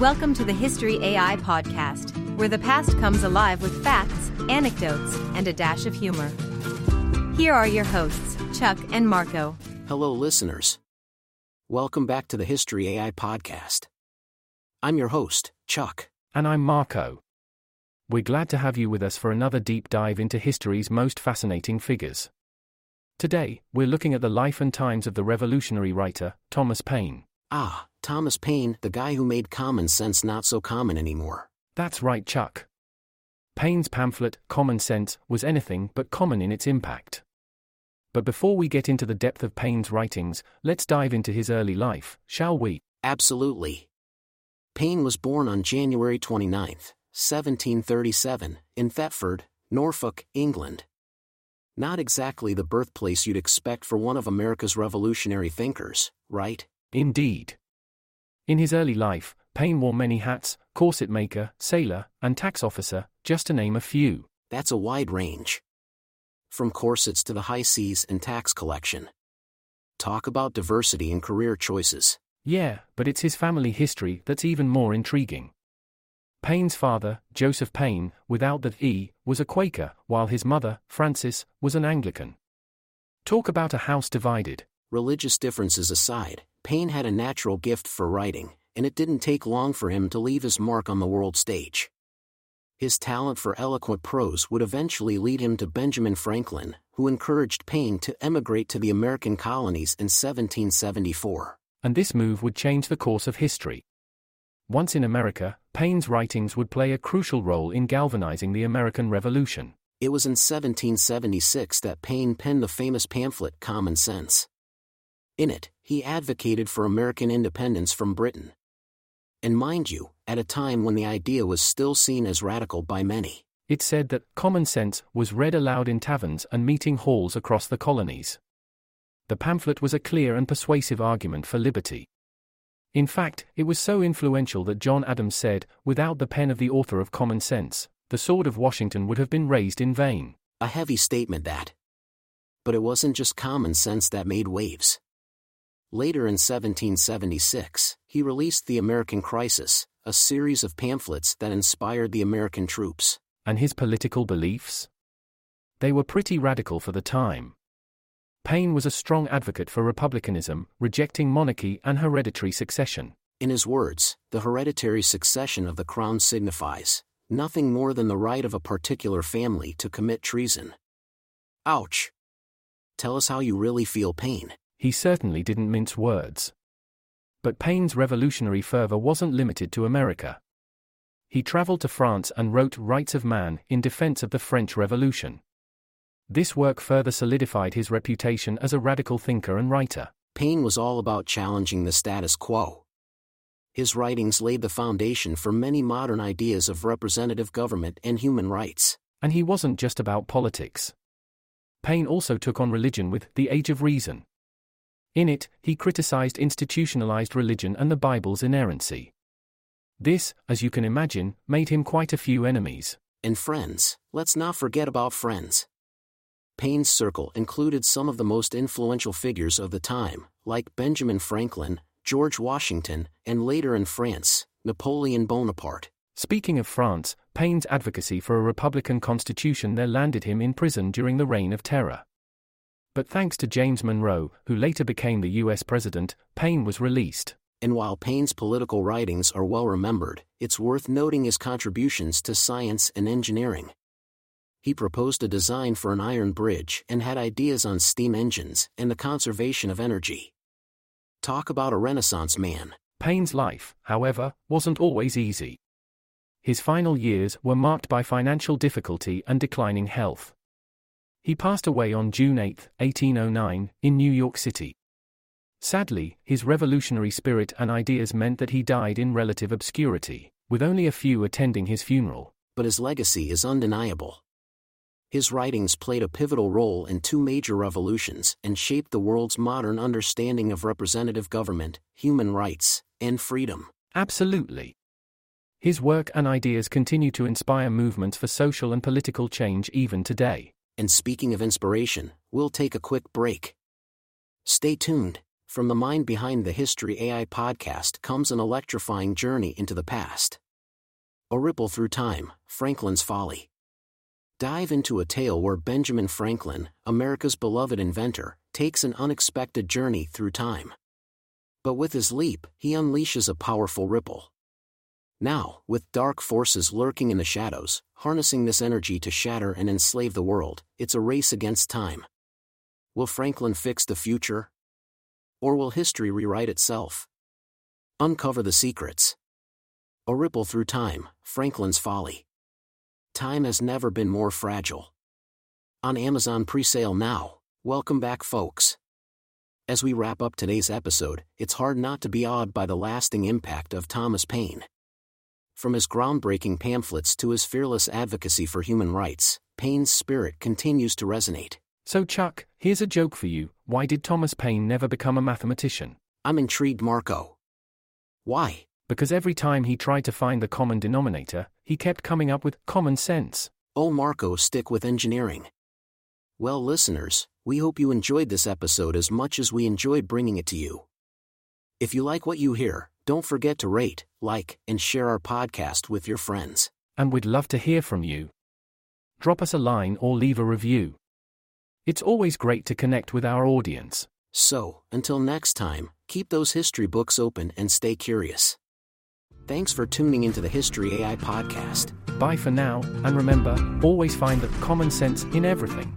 Welcome to the History AI podcast, where the past comes alive with facts, anecdotes, and a dash of humor. Here are your hosts, Chuck and Marco. Hello, listeners. Welcome back to the History AI podcast. I'm your host, Chuck. And I'm Marco. We're glad to have you with us for another deep dive into history's most fascinating figures. Today, we're looking at the life and times of the revolutionary writer, Thomas Paine. Ah, Thomas Paine, the guy who made common sense not so common anymore. That's right, Chuck. Paine's pamphlet, Common Sense, was anything but common in its impact. But before we get into the depth of Paine's writings, let's dive into his early life, shall we? Absolutely. Paine was born on January 29, 1737, in Thetford, Norfolk, England. Not exactly the birthplace you'd expect for one of America's revolutionary thinkers, right? Indeed. In his early life, Paine wore many hats corset maker, sailor, and tax officer, just to name a few. That's a wide range. From corsets to the high seas and tax collection. Talk about diversity in career choices. Yeah, but it's his family history that's even more intriguing. Paine's father, Joseph Payne, without that E, was a Quaker, while his mother, Frances, was an Anglican. Talk about a house divided. Religious differences aside, Paine had a natural gift for writing, and it didn't take long for him to leave his mark on the world stage. His talent for eloquent prose would eventually lead him to Benjamin Franklin, who encouraged Paine to emigrate to the American colonies in 1774. And this move would change the course of history. Once in America, Paine's writings would play a crucial role in galvanizing the American Revolution. It was in 1776 that Paine penned the famous pamphlet Common Sense. In it, he advocated for American independence from Britain. And mind you, at a time when the idea was still seen as radical by many. It said that common sense was read aloud in taverns and meeting halls across the colonies. The pamphlet was a clear and persuasive argument for liberty. In fact, it was so influential that John Adams said, without the pen of the author of Common Sense, the sword of Washington would have been raised in vain. A heavy statement that. But it wasn't just common sense that made waves. Later in 1776, he released The American Crisis, a series of pamphlets that inspired the American troops. And his political beliefs? They were pretty radical for the time. Paine was a strong advocate for republicanism, rejecting monarchy and hereditary succession. In his words, the hereditary succession of the crown signifies nothing more than the right of a particular family to commit treason. Ouch. Tell us how you really feel, Paine. He certainly didn't mince words. But Paine's revolutionary fervor wasn't limited to America. He traveled to France and wrote Rights of Man in defense of the French Revolution. This work further solidified his reputation as a radical thinker and writer. Paine was all about challenging the status quo. His writings laid the foundation for many modern ideas of representative government and human rights. And he wasn't just about politics. Paine also took on religion with The Age of Reason, in it, he criticized institutionalized religion and the Bible's inerrancy. This, as you can imagine, made him quite a few enemies. And friends, let's not forget about friends. Paine's circle included some of the most influential figures of the time, like Benjamin Franklin, George Washington, and later in France, Napoleon Bonaparte. Speaking of France, Paine's advocacy for a republican constitution there landed him in prison during the Reign of Terror. But thanks to James Monroe, who later became the US president, Paine was released. And while Paine's political writings are well remembered, it's worth noting his contributions to science and engineering. He proposed a design for an iron bridge and had ideas on steam engines and the conservation of energy. Talk about a Renaissance man. Paine's life, however, wasn't always easy. His final years were marked by financial difficulty and declining health. He passed away on June 8, 1809, in New York City. Sadly, his revolutionary spirit and ideas meant that he died in relative obscurity, with only a few attending his funeral. But his legacy is undeniable. His writings played a pivotal role in two major revolutions and shaped the world's modern understanding of representative government, human rights, and freedom. Absolutely. His work and ideas continue to inspire movements for social and political change even today. And speaking of inspiration, we'll take a quick break. Stay tuned. From the mind behind the History AI podcast comes an electrifying journey into the past. A ripple through time, Franklin's Folly. Dive into a tale where Benjamin Franklin, America's beloved inventor, takes an unexpected journey through time. But with his leap, he unleashes a powerful ripple. Now, with dark forces lurking in the shadows, harnessing this energy to shatter and enslave the world, it's a race against time. Will Franklin fix the future? Or will history rewrite itself? Uncover the secrets. A ripple through time, Franklin's Folly. Time has never been more fragile. On Amazon pre-sale now. Welcome back folks. As we wrap up today's episode, it's hard not to be awed by the lasting impact of Thomas Paine. From his groundbreaking pamphlets to his fearless advocacy for human rights, Paine's spirit continues to resonate. So, Chuck, here's a joke for you. Why did Thomas Paine never become a mathematician? I'm intrigued, Marco. Why? Because every time he tried to find the common denominator, he kept coming up with common sense. Oh, Marco, stick with engineering. Well, listeners, we hope you enjoyed this episode as much as we enjoyed bringing it to you. If you like what you hear, don't forget to rate, like, and share our podcast with your friends. And we'd love to hear from you. Drop us a line or leave a review. It's always great to connect with our audience. So, until next time, keep those history books open and stay curious. Thanks for tuning into the History AI podcast. Bye for now, and remember always find the common sense in everything.